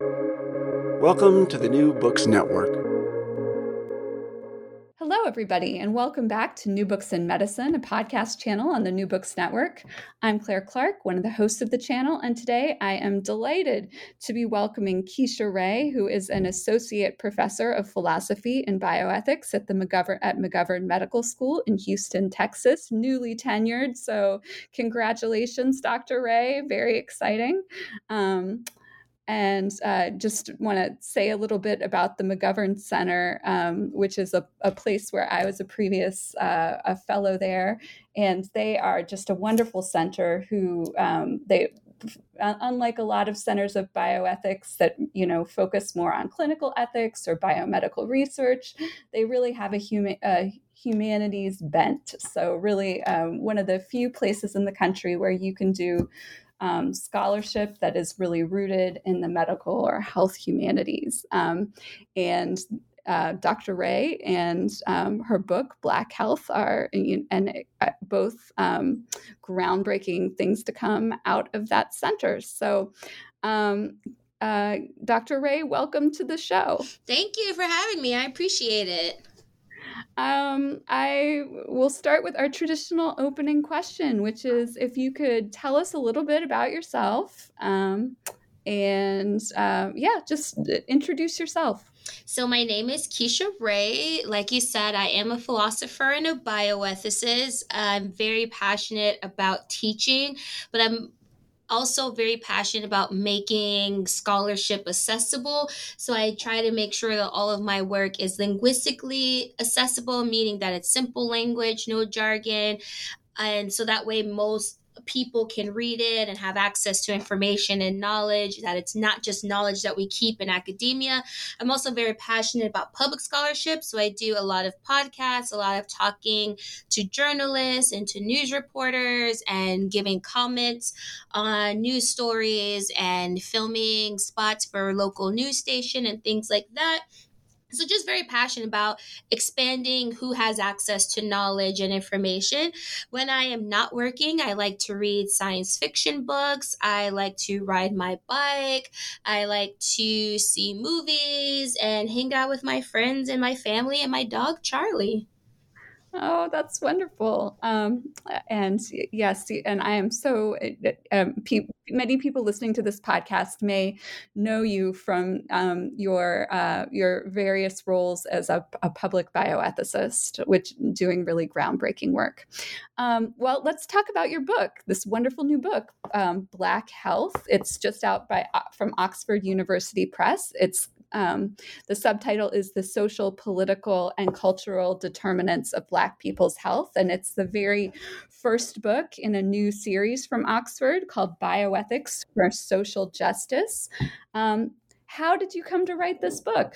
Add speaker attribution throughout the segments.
Speaker 1: Welcome to the New Books Network.
Speaker 2: Hello, everybody, and welcome back to New Books in Medicine, a podcast channel on the New Books Network. I'm Claire Clark, one of the hosts of the channel, and today I am delighted to be welcoming Keisha Ray, who is an associate professor of philosophy and bioethics at the McGovern at McGovern Medical School in Houston, Texas, newly tenured. So, congratulations, Dr. Ray! Very exciting. Um, and uh, just want to say a little bit about the McGovern Center, um, which is a, a, place where I was a previous uh, a fellow there, and they are just a wonderful center. Who um, they, unlike a lot of centers of bioethics that you know focus more on clinical ethics or biomedical research, they really have a human. humanities bent. So, really, um, one of the few places in the country where you can do um, scholarship that is really rooted in the medical or health humanities. Um, and uh, Dr. Ray and um, her book Black Health are and uh, both um, groundbreaking things to come out of that center. So, um, uh, Dr. Ray, welcome to the show.
Speaker 3: Thank you for having me. I appreciate it.
Speaker 2: Um, I will start with our traditional opening question, which is if you could tell us a little bit about yourself. Um, and uh, yeah, just introduce yourself.
Speaker 3: So, my name is Keisha Ray. Like you said, I am a philosopher and a bioethicist. I'm very passionate about teaching, but I'm also very passionate about making scholarship accessible. So I try to make sure that all of my work is linguistically accessible, meaning that it's simple language, no jargon. And so that way, most people can read it and have access to information and knowledge, that it's not just knowledge that we keep in academia. I'm also very passionate about public scholarship. So I do a lot of podcasts, a lot of talking to journalists and to news reporters and giving comments on news stories and filming spots for local news station and things like that so just very passionate about expanding who has access to knowledge and information. When i am not working i like to read science fiction books. I like to ride my bike. I like to see movies and hang out with my friends and my family and my dog charlie
Speaker 2: Oh, that's wonderful. Um, and yes, and I am so, um, pe- many people listening to this podcast may know you from um, your uh, your various roles as a, a, public bioethicist, which doing really groundbreaking work. Um, well, let's talk about your book, this wonderful new book, um, Black Health. It's just out by uh, from Oxford University Press. It's um, the subtitle is The Social, Political, and Cultural Determinants of Black People's Health. And it's the very first book in a new series from Oxford called Bioethics for Social Justice. Um, how did you come to write this book?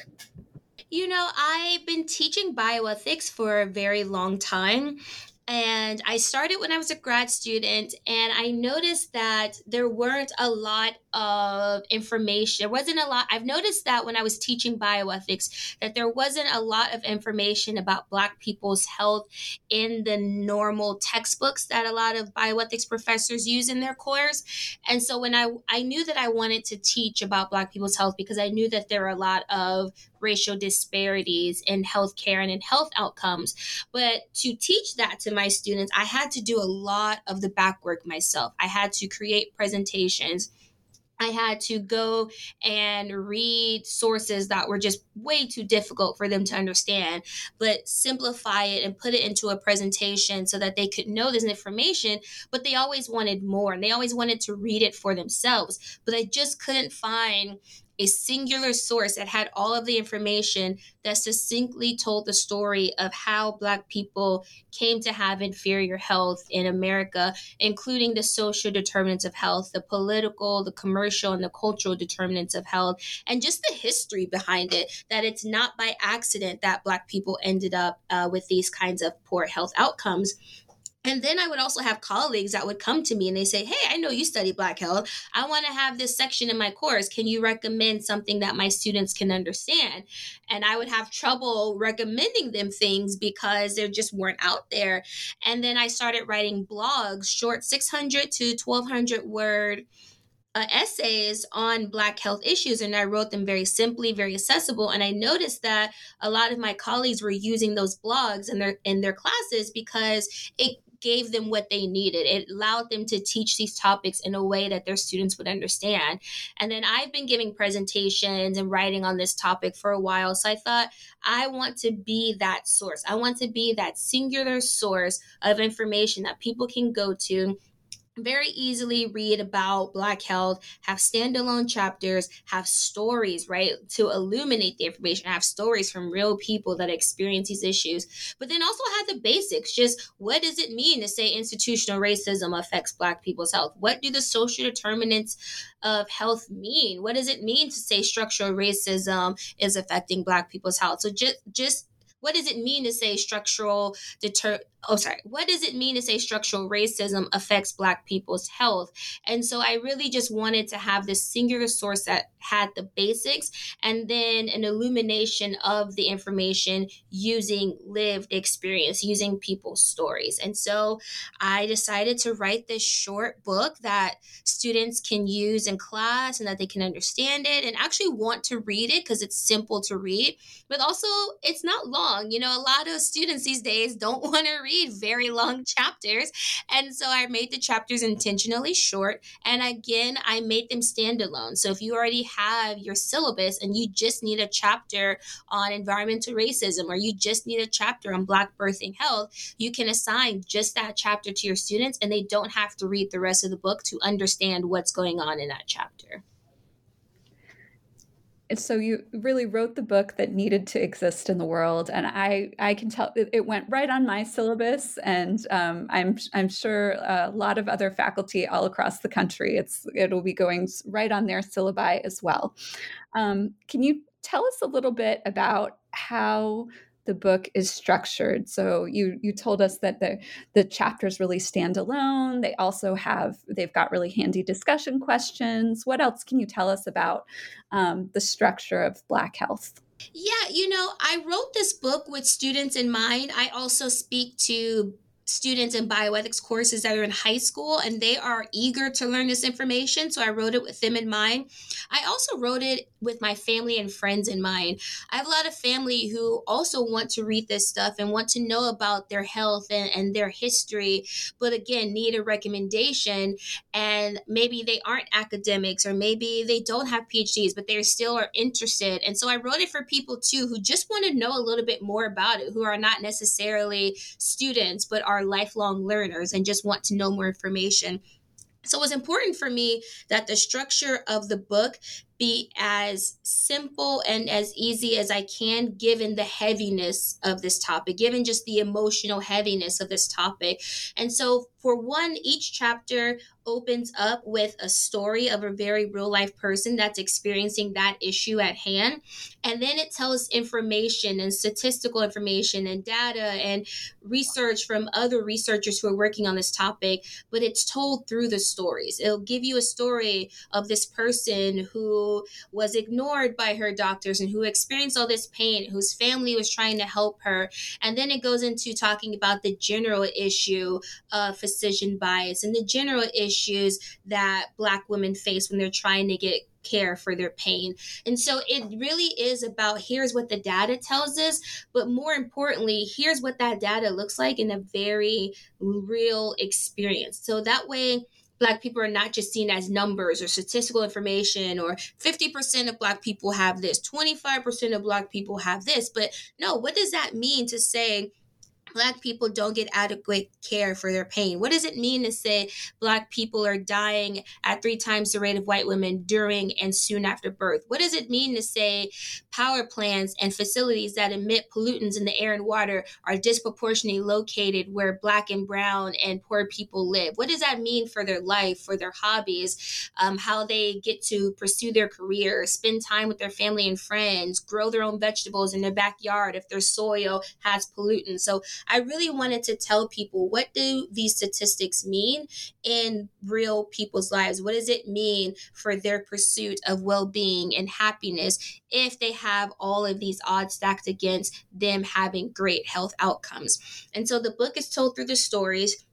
Speaker 3: You know, I've been teaching bioethics for a very long time and I started when I was a grad student, and I noticed that there weren't a lot of information. There wasn't a lot. I've noticed that when I was teaching bioethics, that there wasn't a lot of information about Black people's health in the normal textbooks that a lot of bioethics professors use in their course. And so when I I knew that I wanted to teach about Black people's health because I knew that there are a lot of racial disparities in healthcare and in health outcomes. But to teach that to my students, I had to do a lot of the back work myself. I had to create presentations. I had to go and read sources that were just way too difficult for them to understand, but simplify it and put it into a presentation so that they could know this information. But they always wanted more and they always wanted to read it for themselves. But I just couldn't find a singular source that had all of the information that succinctly told the story of how Black people came to have inferior health in America, including the social determinants of health, the political, the commercial, and the cultural determinants of health, and just the history behind it. That it's not by accident that Black people ended up uh, with these kinds of poor health outcomes. And then I would also have colleagues that would come to me and they say, Hey, I know you study Black health. I want to have this section in my course. Can you recommend something that my students can understand? And I would have trouble recommending them things because they just weren't out there. And then I started writing blogs, short 600 to 1200 word uh, essays on Black health issues, and I wrote them very simply, very accessible. And I noticed that a lot of my colleagues were using those blogs in their in their classes because it gave them what they needed. It allowed them to teach these topics in a way that their students would understand. And then I've been giving presentations and writing on this topic for a while. So I thought I want to be that source. I want to be that singular source of information that people can go to very easily read about black health have standalone chapters have stories right to illuminate the information have stories from real people that experience these issues but then also have the basics just what does it mean to say institutional racism affects black people's health? What do the social determinants of health mean? What does it mean to say structural racism is affecting black people's health? So just just what does it mean to say structural deter oh sorry. What does it mean to say structural racism affects black people's health? And so i really just wanted to have this singular source that had the basics and then an illumination of the information using lived experience using people's stories. And so i decided to write this short book that students can use in class and that they can understand it and actually want to read it because it's simple to read but also it's not long. You know a lot of students these days don't want to read read very long chapters. And so I made the chapters intentionally short. And again, I made them standalone. So if you already have your syllabus and you just need a chapter on environmental racism or you just need a chapter on Black birthing health, you can assign just that chapter to your students and they don't have to read the rest of the book to understand what's going on in that chapter
Speaker 2: so you really wrote the book that needed to exist in the world. And i i can tell it, it went right on my syllabus. And um, i'm i'm sure a lot of other faculty all across the country it's it'll be going right on their syllabi as well. Um, can you tell us a little bit about how the book is structured. So you you told us that the the chapters really stand alone. They also have they've got really handy discussion questions. What else can you tell us about um, the structure of Black Health?
Speaker 3: Yeah, you know, I wrote this book with students in mind. I also speak to students in bioethics courses that are in high school and they are eager to learn this information. So I wrote it with them in mind. I also wrote it with my family and friends in mind. I have a lot of family who also want to read this stuff and want to know about their health and, and their history, but again, need a recommendation. And maybe they aren't academics or maybe they don't have PhDs, but they still are interested. And so I wrote it for people too who just want to know a little bit more about it, who are not necessarily students, but are lifelong learners and just want to know more information. So it was important for me that the structure of the book be as simple and as easy as I can, given the heaviness of this topic, given just the emotional heaviness of this topic. And so, for one, each chapter opens up with a story of a very real life person that's experiencing that issue at hand. And then it tells information and statistical information and data and research from other researchers who are working on this topic, but it's told through the stories. It'll give you a story of this person who was ignored by her doctors and who experienced all this pain, whose family was trying to help her. And then it goes into talking about the general issue of physician bias and the general issues that Black women face when they're trying to get care for their pain. And so it really is about here's what the data tells us, but more importantly, here's what that data looks like in a very real experience. So that way, black people are not just seen as numbers or statistical information or 50% of black people have this 25% of black people have this. But no what does that mean to say black people don't get adequate care for their pain. What does it mean to say black people are dying at three times the rate of white women during and soon after birth? What does it mean to say power plants and facilities that emit pollutants in the air and water are disproportionately located where black and brown and poor people live? What does that mean for their life for their hobbies um, how they get to pursue their career spend time with their family and friends grow their own vegetables in their backyard if their soil has pollutants? So I really wanted to tell people what do these statistics mean in real people's lives? What does it mean for their pursuit of well-being and happiness if they have all of these odds stacked against them having great health outcomes? And so the book is told through the stories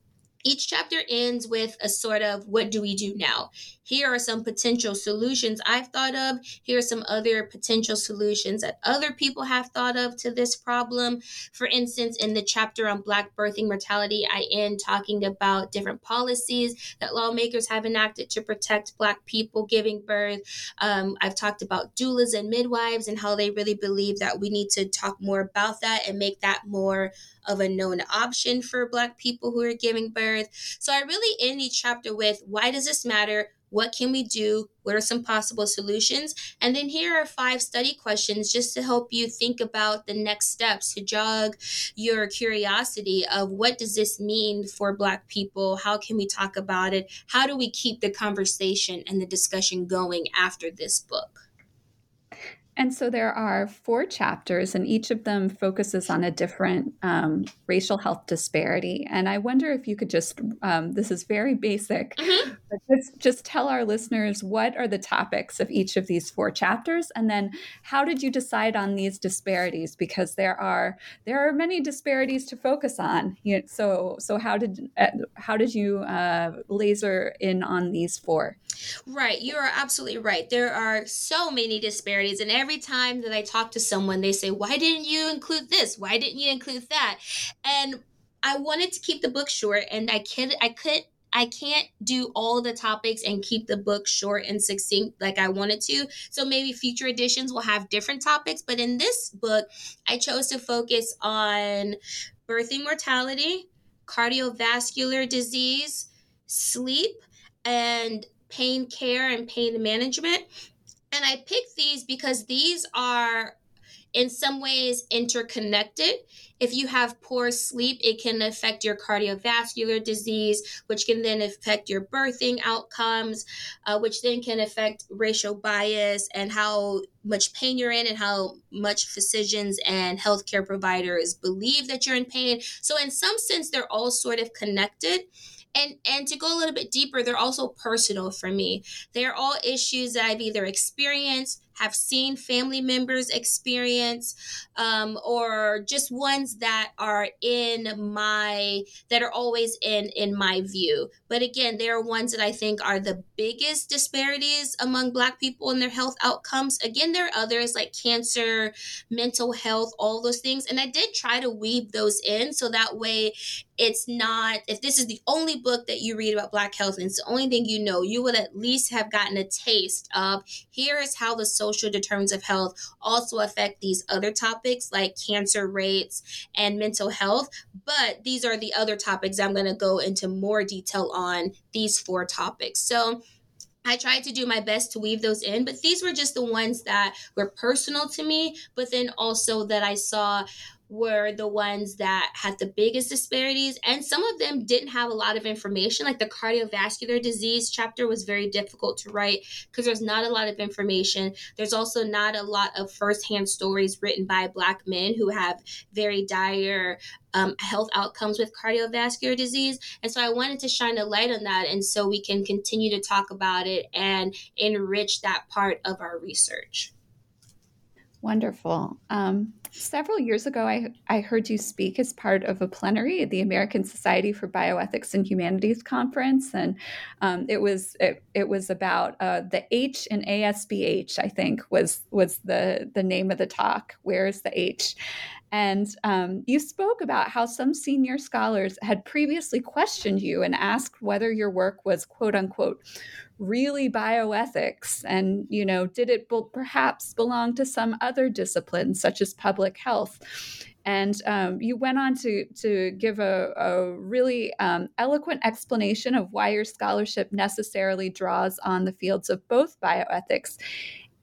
Speaker 3: each chapter ends with a sort of what do we do now? Here are some potential solutions I've thought of. Here are some other potential solutions that other people have thought of to this problem. For instance, in the chapter on Black birthing mortality, I end talking about different policies that lawmakers have enacted to protect Black people giving birth. Um, I've talked about doulas and midwives and how they really believe that we need to talk more about that and make that more of a known option for Black people who are giving birth. So I really end each chapter with why does this matter? What can we do? What are some possible solutions? And then here are five study questions just to help you think about the next steps to jog your curiosity of what does this mean for Black people? How can we talk about it? How do we keep the conversation and the discussion going after this book?
Speaker 2: And so there are four chapters, and each of them focuses on a different um, racial health disparity. And I wonder if you could just, um, this is very basic, mm-hmm. Just, just tell our listeners what are the topics of each of these four chapters, and then how did you decide on these disparities? Because there are there are many disparities to focus on. You know, so so how did uh, how did you uh, laser in on these four?
Speaker 3: Right, you are absolutely right. There are so many disparities, and every time that I talk to someone, they say, Why didn't you include this? Why didn't you include that? And I wanted to keep the book short, and I could, I could, I can't do all the topics and keep the book short and succinct like I wanted to. So maybe future editions will have different topics. But in this book, I chose to focus on birthing mortality, cardiovascular disease, sleep, and pain care and pain management. And I picked these because these are in some ways interconnected. If you have poor sleep, it can affect your cardiovascular disease, which can then affect your birthing outcomes, uh, which then can affect racial bias and how much pain you're in and how much physicians and healthcare providers believe that you're in pain. So, in some sense, they're all sort of connected and and to go a little bit deeper they're also personal for me they're all issues that i've either experienced have seen family members experience um, or just ones that are in my that are always in in my view. But again there are ones that i think are the biggest disparities among black people and their health outcomes. Again there are others like cancer mental health all those things. And i did try to weave those in so that way it's not if this is the only book that you read about black health and it's the only thing you know you would at least have gotten a taste of here is how the social social determinants of health also affect these other topics like cancer rates and mental health. But these are the other topics I'm going to go into more detail on these four topics. So, I tried to do my best to weave those in, but these were just the ones that were personal to me, but then also that I saw were the ones that had the biggest disparities and some of them didn't have a lot of information. Like the cardiovascular disease chapter was very difficult to write because there's not a lot of information. There's also not a lot of firsthand stories written by black men who have very dire um, health outcomes with cardiovascular disease. And so i wanted to shine a light on that and so we can continue to talk about it and enrich that part of our research
Speaker 2: Wonderful. Um, several years ago, I, I heard you speak as part of a plenary at the American Society for Bioethics and Humanities conference, and um, it was it, it was about uh, the H in ASBH. I think was was the the name of the talk. Where is the H? And um, you spoke about how some senior scholars had previously questioned you and asked whether your work was quote unquote really bioethics? And, you know, did it perhaps belong to some other discipline, such as public health? And um, you went on to, to give a, a really um, eloquent explanation of why your scholarship necessarily draws on the fields of both bioethics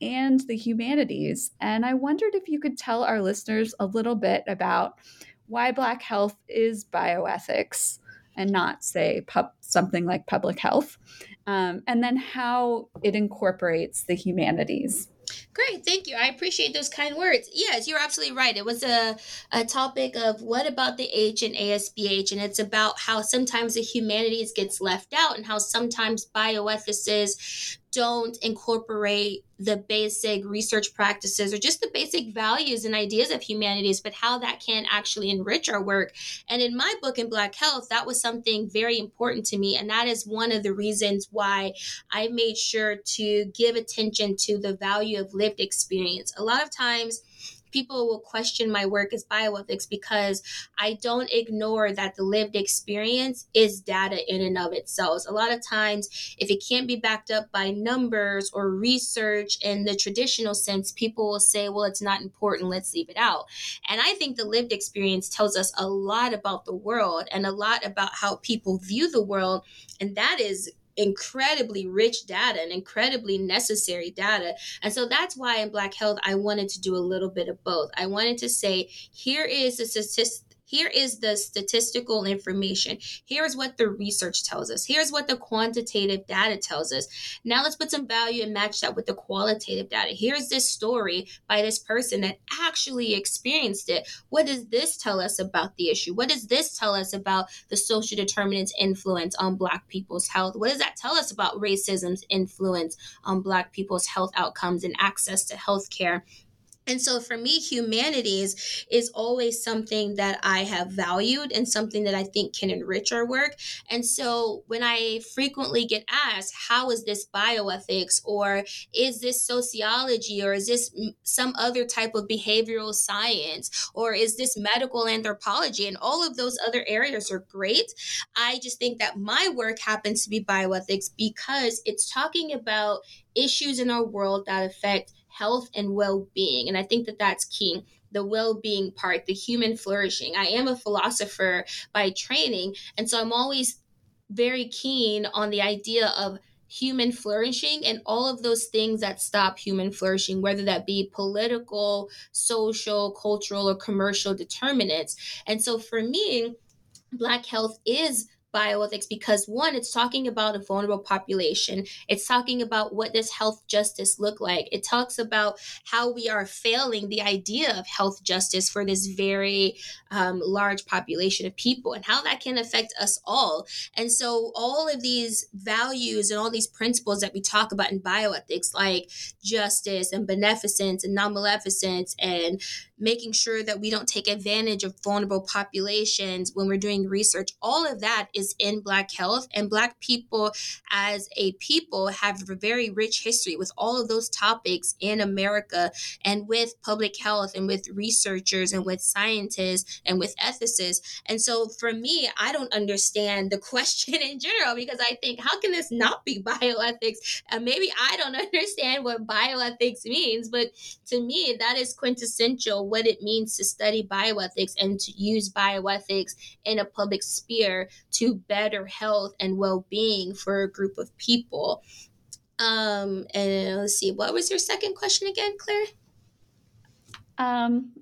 Speaker 2: and the humanities. And I wondered if you could tell our listeners a little bit about why Black health is bioethics and not, say, pub- something like public health, um, and then how it incorporates the humanities.
Speaker 3: Great, thank you. I appreciate those kind words. Yes, you're absolutely right. It was a, a topic of what about the H and ASBH, and it's about how sometimes the humanities gets left out and how sometimes bioethicists don't incorporate the basic research practices or just the basic values and ideas of humanities, but how that can actually enrich our work. And in my book, in Black Health, that was something very important to me. And that is one of the reasons why I made sure to give attention to the value of lived experience. A lot of times, people will question my work as bioethics because I don't ignore that the lived experience is data in and of itself. A lot of times, if it can't be backed up by numbers or research in the traditional sense, people will say, well, it's not important, let's leave it out. And I think the lived experience tells us a lot about the world and a lot about how people view the world. And that is incredibly rich data and incredibly necessary data. And so that's why in Black Health, I wanted to do a little bit of both. I wanted to say, here is a statistic here is the statistical information. Here's what the research tells us. Here's what the quantitative data tells us. Now let's put some value and match that with the qualitative data. Here's this story by this person that actually experienced it. What does this tell us about the issue? What does this tell us about the social determinants' influence on Black people's health? What does that tell us about racism's influence on Black people's health outcomes and access to health care? And so for me, humanities is always something that I have valued and something that I think can enrich our work. And so when I frequently get asked, how is this bioethics or is this sociology or is this some other type of behavioral science or is this medical anthropology? And all of those other areas are great. I just think that my work happens to be bioethics because it's talking about issues in our world that affect health and well-being and i think that that's key the well-being part the human flourishing i am a philosopher by training and so i'm always very keen on the idea of human flourishing and all of those things that stop human flourishing, whether that be political, social, cultural, or commercial determinants. And so for me, Black health is bioethics because one it's talking about a vulnerable population. It's talking about what does health justice look like. It talks about how we are failing the idea of health justice for this very um, large population of people and how that can affect us all. And so all of these values and all these principles that we talk about in bioethics like justice and beneficence and non-maleficence and making sure that we don't take advantage of vulnerable populations when we're doing research all of that is in Black health. And Black people, as a people, have a very rich history with all of those topics in America and with public health and with researchers and with scientists and with ethicists. And so for me, I don't understand the question in general because I think, how can this not be bioethics? And maybe I don't understand what bioethics means, but to me, that is quintessential what it means to study bioethics and to use bioethics in a public sphere to better health and well-being for a group of people. Um and let's see what was your second question again claire?
Speaker 2: Um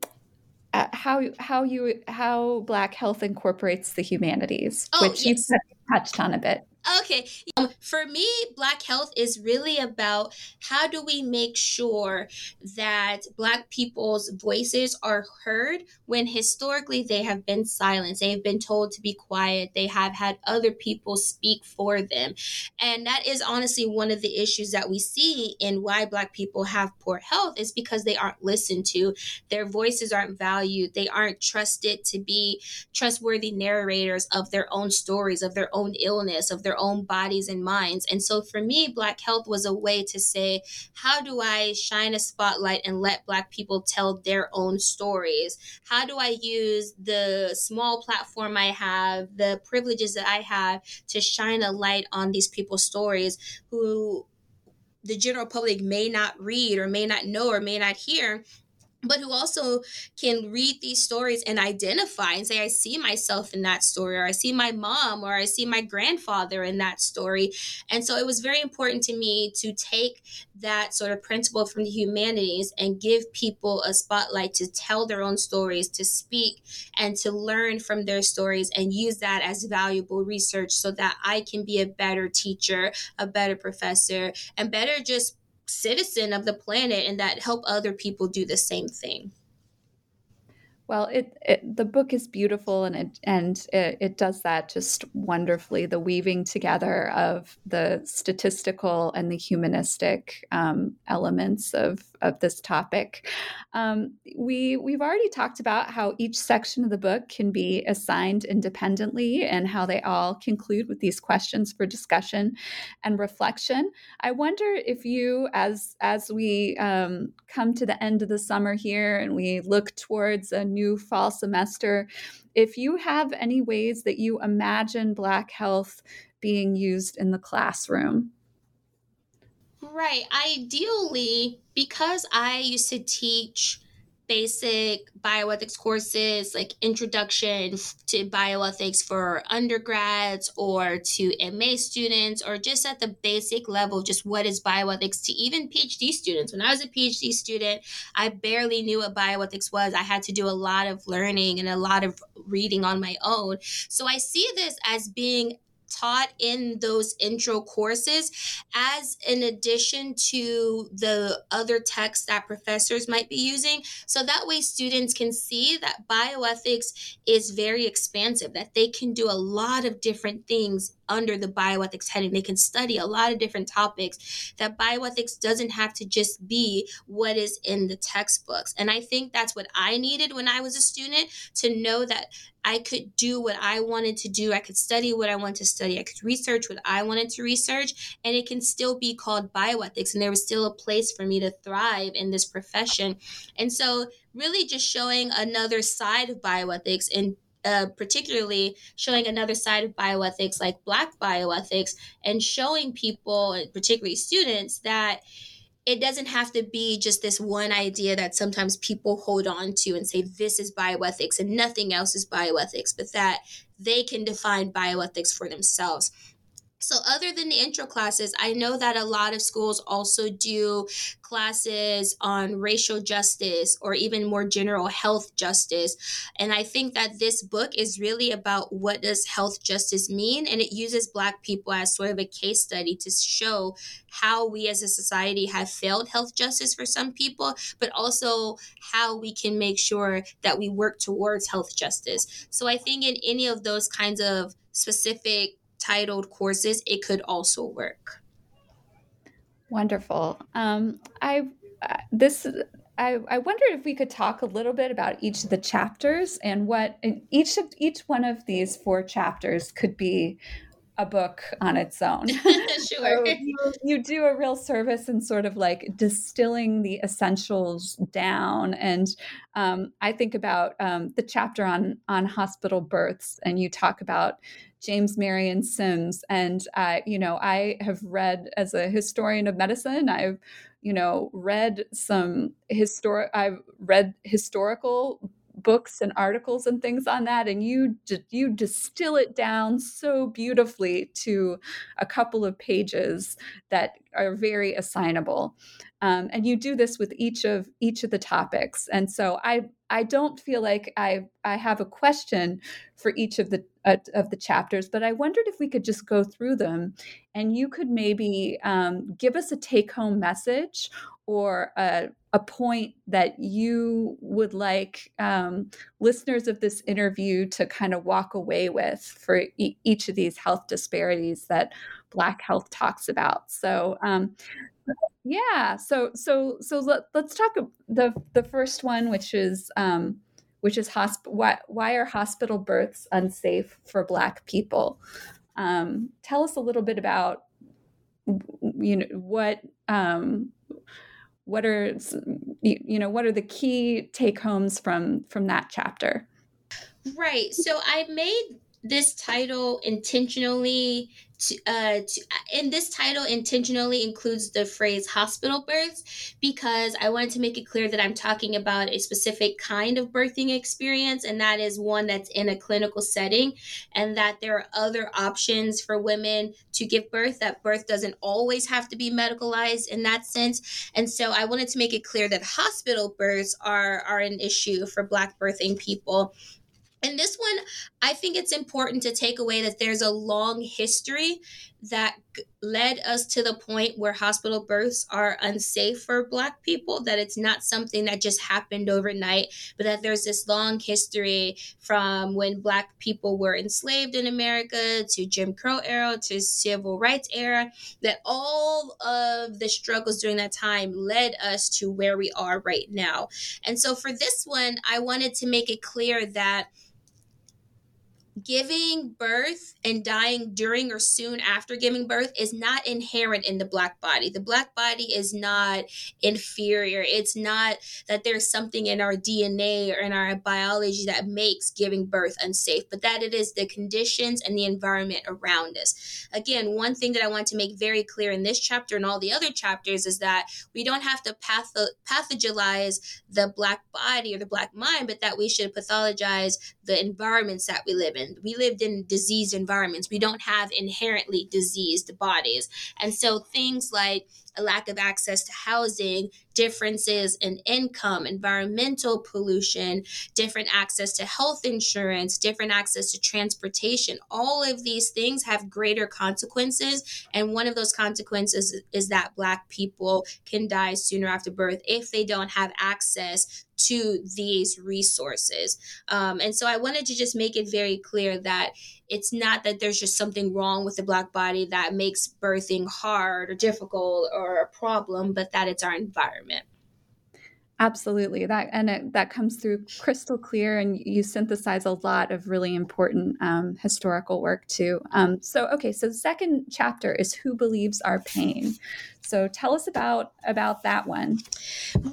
Speaker 2: uh, how how you how black health incorporates the humanities
Speaker 3: oh,
Speaker 2: which
Speaker 3: yes.
Speaker 2: you touched on a bit
Speaker 3: Okay. Um, for me, Black health is really about how do we make sure that Black people's voices are heard when historically they have been silenced. They have been told to be quiet. They have had other people speak for them. And that is honestly one of the issues that we see in why Black people have poor health is because they aren't listened to. Their voices aren't valued. They aren't trusted to be trustworthy narrators of their own stories, of their own illness, of their their own bodies and minds. And so for me, Black Health was a way to say, how do I shine a spotlight and let Black people tell their own stories? How do I use the small platform I have, the privileges that I have to shine a light on these people's stories who the general public may not read or may not know or may not hear but who also can read these stories and identify and say, I see myself in that story, or I see my mom, or I see my grandfather in that story. And so it was very important to me to take that sort of principle from the humanities and give people a spotlight to tell their own stories, to speak, and to learn from their stories and use that as valuable research so that I can be a better teacher, a better professor, and better just citizen of the planet and that help other people do the same thing.
Speaker 2: Well, it, it, the book is beautiful and it and it, it, does that just wonderfully. The weaving together of the statistical and the humanistic um, elements of of this topic. Um, we we've already talked about how each section of the book can be assigned independently and how they all conclude with these questions for discussion and reflection. I wonder if you, as as we um, come to the end of the summer here and we look towards a new fall semester, if you have any ways that you imagine Black health being used in the classroom.
Speaker 3: Right. Ideally, because I used to teach basic bioethics courses like introduction to bioethics for undergrads or to MA students or just at the basic level just what is bioethics to even PhD students. When I was a PhD student, I barely knew what bioethics was. I had to do a lot of learning and a lot of reading on my own. So I see this as being taught in those intro courses as an addition to the other texts that professors might be using. So that way students can see that bioethics is very expansive, that they can do a lot of different things under the bioethics heading. They can study a lot of different topics. That bioethics doesn't have to just be what is in the textbooks. And I think that's what I needed when I was a student to know that I could do what I wanted to do. I could study what I wanted to study. I could research what I wanted to research, and it can still be called bioethics. And there was still a place for me to thrive in this profession. And so, really, just showing another side of bioethics and uh, particularly showing another side of bioethics, like Black bioethics, and showing people, particularly students, that it doesn't have to be just this one idea that sometimes people hold on to and say this is bioethics and nothing else is bioethics, but that they can define bioethics for themselves. So, other than the intro classes, I know that a lot of schools also do classes on racial justice or even more general health justice. And I think that this book is really about what does health justice mean? And it uses Black people as sort of a case study to show how we as a society have failed health justice for some people, but also how we can make sure that we work towards health justice. So, I think in any of those kinds of specific titled courses, it could also work.
Speaker 2: Wonderful. Um, I uh, this I, I wondered if we could talk a little bit about each of the chapters and what each of each one of these four chapters could be a book on its own.
Speaker 3: sure. So
Speaker 2: you, you, do a real service in sort of like distilling the essentials down. And um, I think about um, the chapter on on hospital births, and you talk about James Marion Sims. And, uh, you know, I have read as a historian of medicine, I've, you know, read some historic, I've read historical books and articles and things on that. And you you distill it down so beautifully to a couple of pages that are very assignable. Um, and you do this with each of each of the topics. And so i i don't feel like i i have a question for each of the of the chapters but i wondered if we could just go through them and you could maybe um, give us a take home message or a, a point that you would like um, listeners of this interview to kind of walk away with for e- each of these health disparities that Black Health talks about. So, um, yeah, so so so let, us talk the the first one, which is um, which is hosp- why, why are hospital births unsafe for Black people? Um, tell us a little bit about you know what um, what are you know what are the key take homes from from that chapter
Speaker 3: right so i made this title intentionally to, uh, to, and this title intentionally includes the phrase hospital births because I wanted to make it clear that I'm talking about a specific kind of birthing experience, and that is one that's in a clinical setting, and that there are other options for women to give birth, that birth doesn't always have to be medicalized in that sense. And so I wanted to make it clear that hospital births are, are an issue for Black birthing people and this one, I think it's important to take away that there's a long history that led us to the point where hospital births are unsafe for Black people, that it's not something that just happened overnight, but that there's this long history from when Black people were enslaved in America to Jim Crow era to civil rights era, that all of the struggles during that time led us to where we are right now. And so for this one, I wanted to make it clear that giving birth and dying during or soon after giving birth is not inherent in the black body. The black body is not inferior. It's not that there's something in our DNA or in our biology that makes giving birth unsafe, but that it is the conditions and the environment around us. Again, one thing that I want to make very clear in this chapter and all the other chapters is that we don't have to patho- pathologize the black body or the black mind, but that we should pathologize the environments that we live in we lived in diseased environments. We don't have inherently diseased bodies. And so things like a lack of access to housing, differences in income, environmental pollution, different access to health insurance, different access to transportation. All of these things have greater consequences. And one of those consequences is that Black people can die sooner after birth if they don't have access to these resources. Um, and so I wanted to just make it very clear that it's not that there's just something wrong with the Black body that makes birthing hard or difficult or a problem, but that it's our environment.
Speaker 2: Absolutely. That and it, that comes through crystal clear, and you synthesize a lot of really important um, historical work too. Um, so, okay, so the second chapter is who believes our pain. So, tell us about about that one.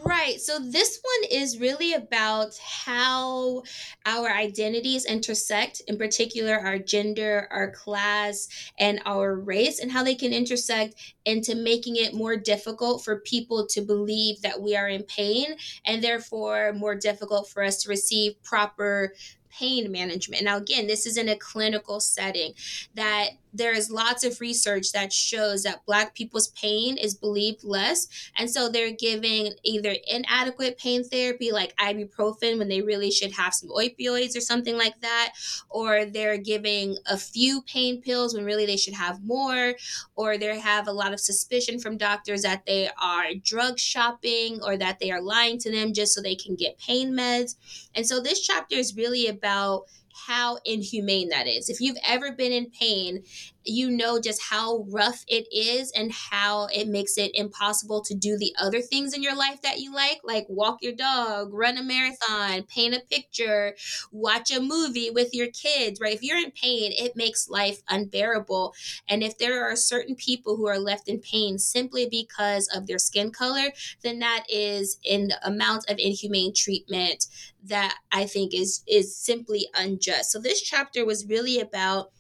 Speaker 3: Right. So this one is really about how our identities intersect, in particular our gender, our class, and our race, and how they can intersect into making it more difficult for people to believe that we are in pain and therefore more difficult for us to receive proper pain management. Now, again, this is in a clinical setting that there is lots of research that shows that black people's pain is believed less. And so they're giving either inadequate pain therapy like ibuprofen when they really should have some opioids or something like that or they're giving a few pain pills when really they should have more or they have a lot of suspicion from doctors that they are drug shopping or that they are lying to them just so they can get pain meds. And so this chapter is really about how inhumane that is. If you've ever been in pain you know just how rough it is and how it makes it impossible to do the other things in your life that you like, like walk your dog, run a marathon, paint a picture, watch a movie with your kids, right? If you're in pain, it makes life unbearable. And if there are certain people who are left in pain simply because of their skin color, then that is an amount of inhumane treatment that I think is is simply unjust. So this chapter was really about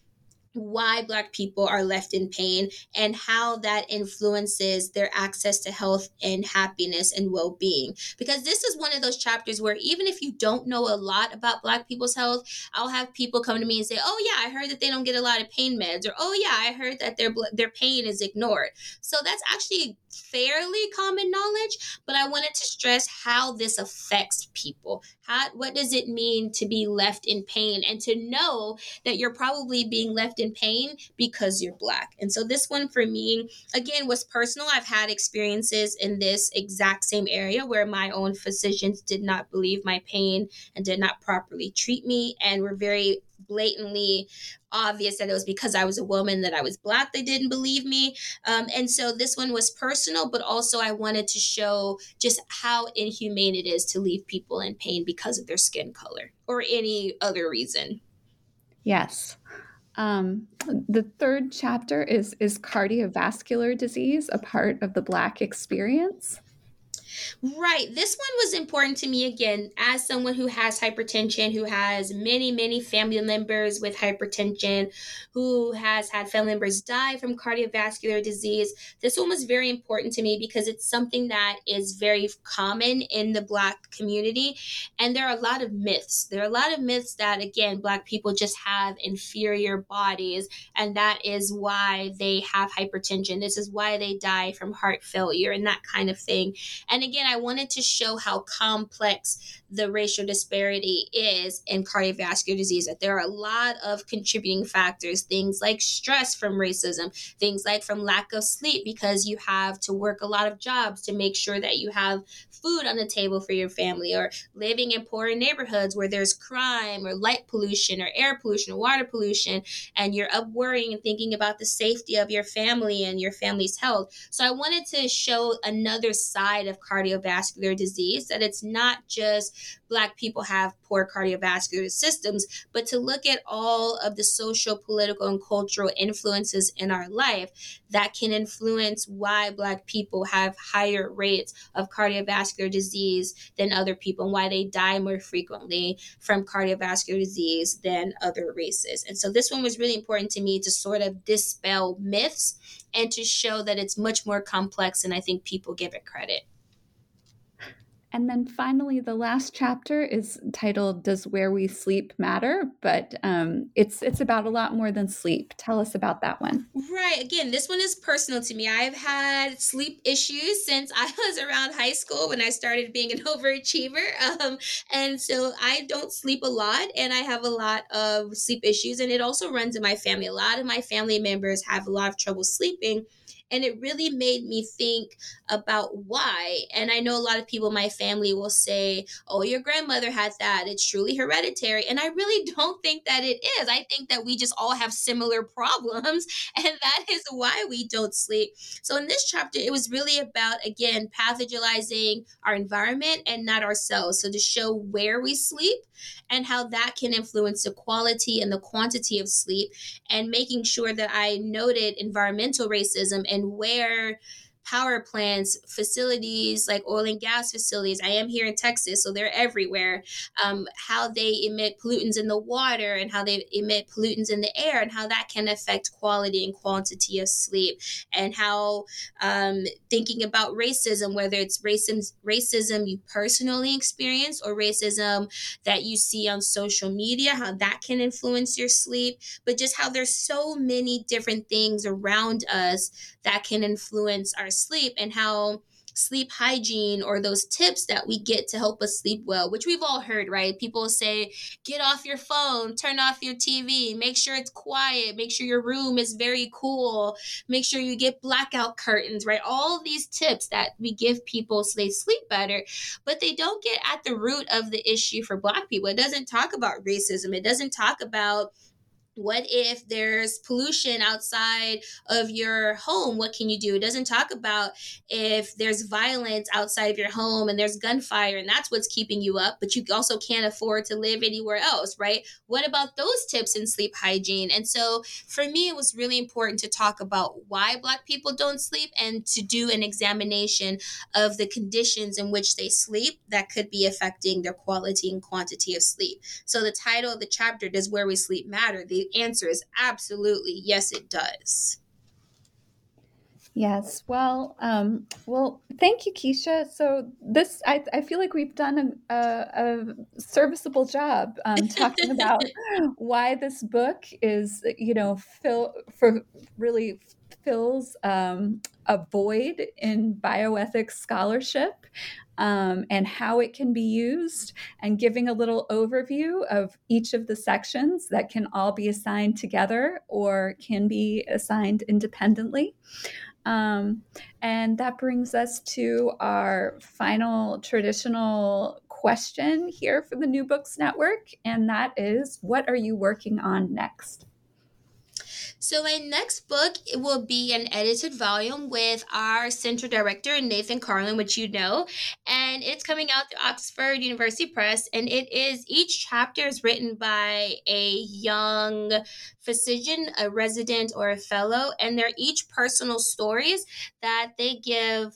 Speaker 3: why black people are left in pain and how that influences their access to health and happiness and well-being because this is one of those chapters where even if you don't know a lot about black people's health i'll have people come to me and say oh yeah i heard that they don't get a lot of pain meds or oh yeah i heard that their their pain is ignored so that's actually fairly common knowledge, but I wanted to stress how this affects people. How what does it mean to be left in pain and to know that you're probably being left in pain because you're black. And so this one for me again was personal. I've had experiences in this exact same area where my own physicians did not believe my pain and did not properly treat me and were very blatantly obvious that it was because I was a woman that I was black. They didn't believe me. Um, and so this one was personal, but also I wanted to show just how inhumane it is to leave people in pain because of their skin color or any other reason.
Speaker 2: Yes. Um, the third chapter is is cardiovascular disease a part of the Black experience?
Speaker 3: Right. This one was important to me again as someone who has hypertension, who has many, many family members with hypertension, who has had family members die from cardiovascular disease. This one was very important to me because it's something that is very common in the Black community. And there are a lot of myths. There are a lot of myths that, again, Black people just have inferior bodies, and that is why they have hypertension. This is why they die from heart failure and that kind of thing. And again, I wanted to show how complex the racial disparity is in cardiovascular disease, that there are a lot of contributing factors, things like stress from racism, things like from lack of sleep, because you have to work a lot of jobs to make sure that you have food on the table for your family, or living in poorer neighborhoods where there's crime or light pollution or air pollution or water pollution, and you're up worrying and thinking about the safety of your family and your family's health. So I wanted to show another side of cardiovascular disease that it's not just Black people have poor cardiovascular systems, but to look at all of the social, political, and cultural influences in our life that can influence why Black people have higher rates of cardiovascular disease than other people and why they die more frequently from cardiovascular disease than other races. And so this one was really important to me to sort of dispel myths and to show that it's much more complex than I think people give it credit.
Speaker 2: And then finally, the last chapter is titled "Does Where We Sleep Matter?" But um, it's it's about a lot more than sleep. Tell us about that one.
Speaker 3: Right. Again, this one is personal to me. I've had sleep issues since I was around high school when I started being an overachiever, um, and so I don't sleep a lot, and I have a lot of sleep issues, and it also runs in my family. A lot of my family members have a lot of trouble sleeping. And it really made me think about why. And I know a lot of people in my family will say, oh, your grandmother had that. It's truly hereditary. And I really don't think that it is. I think that we just all have similar problems. And that is why we don't sleep. So in this chapter, it was really about, again, pathologizing our environment and not ourselves. So to show where we sleep and how that can influence the quality and the quantity of sleep, and making sure that I noted environmental racism and where power plants, facilities like oil and gas facilities. I am here in Texas, so they're everywhere. Um, how they emit pollutants in the water and how they emit pollutants in the air, and how that can affect quality and quantity of sleep, and how um, thinking about racism, whether it's racism, racism you personally experience or racism that you see on social media, how that can influence your sleep, but just how there's so many different things around us that can influence our sleep and how sleep hygiene or those tips that we get to help us sleep well, which we've all heard, right? People say, get off your phone, turn off your TV, make sure it's quiet, make sure your room is very cool, make sure you get blackout curtains, right? All these tips that we give people so they sleep better, but they don't get at the root of the issue for Black people. It doesn't talk about racism, it doesn't talk about what if there's pollution outside of your home? What can you do? It doesn't talk about if there's violence outside of your home and there's gunfire and that's what's keeping you up but you also can't afford to live anywhere else right? What about those tips in sleep hygiene? And so for me it was really important to talk about why black people don't sleep and to do an examination of the conditions in which they sleep that could be affecting their quality and quantity of sleep. So the title of the chapter does where we sleep matter? The answer is absolutely yes, it does.
Speaker 2: Yes. Well, um, well, thank you, Keisha. So this, I, I feel like we've done a, a, a serviceable job um, talking about why this book is, you know, fill for really fills um, a void in bioethics scholarship um, and how it can be used, and giving a little overview of each of the sections that can all be assigned together or can be assigned independently. Um, and that brings us to our final traditional question here for the New Books Network, and that is what are you working on next?
Speaker 3: So my next book will be an edited volume with our center director Nathan Carlin, which you know, and it's coming out through Oxford University Press. And it is each chapter is written by a young physician, a resident, or a fellow, and they're each personal stories that they give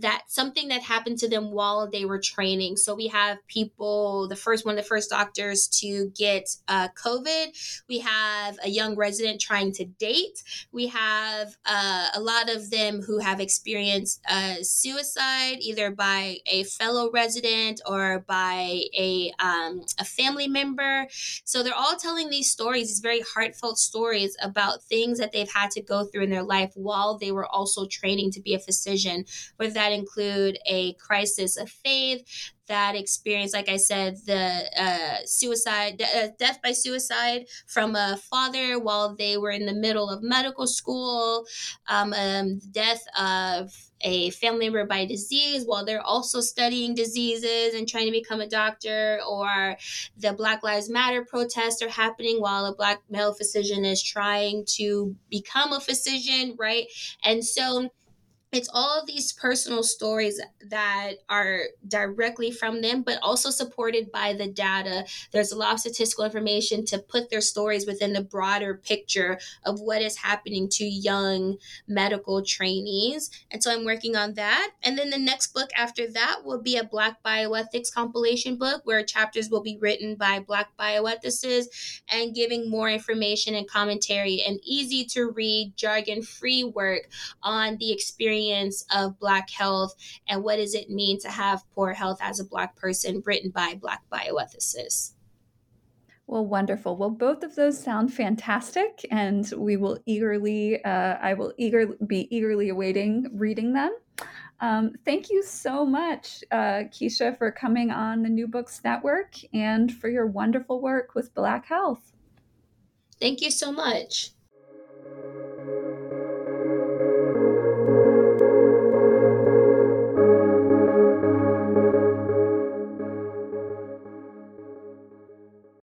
Speaker 3: that something that happened to them while they were training. So we have people, the first one of the first doctors to get uh, COVID. We have a young resident trying to date. We have uh, a lot of them who have experienced uh, suicide, either by a fellow resident or by a um, a family member. So they're all telling these stories, these very heartfelt stories about things that they've had to go through in their life while they were also training to be a physician, whether that include a crisis of faith, that experience, like I said, the uh, suicide, uh, death by suicide from a father while they were in the middle of medical school, um, um, death of a family member by disease while they're also studying diseases and trying to become a doctor, or the Black Lives Matter protests are happening while a Black male physician is trying to become a physician, right? And so, it's all of these personal stories that are directly from them, but also supported by the data. There's a lot of statistical information to put their stories within the broader picture of what is happening to young medical trainees. And so I'm working on that. And then the next book after that will be a Black bioethics compilation book where chapters will be written by Black bioethicists and giving more information and commentary and easy to read, jargon free work on the experience experience of Black health and what does it mean to have poor health as a Black person, written by Black bioethicists.
Speaker 2: Well, wonderful. Well, both of those sound fantastic, and we will eagerly, uh, I will eager be eagerly awaiting reading them. Um, thank you so much, uh, Keisha, for coming on the New Books Network and for your wonderful work with Black Health.
Speaker 3: Thank you so much.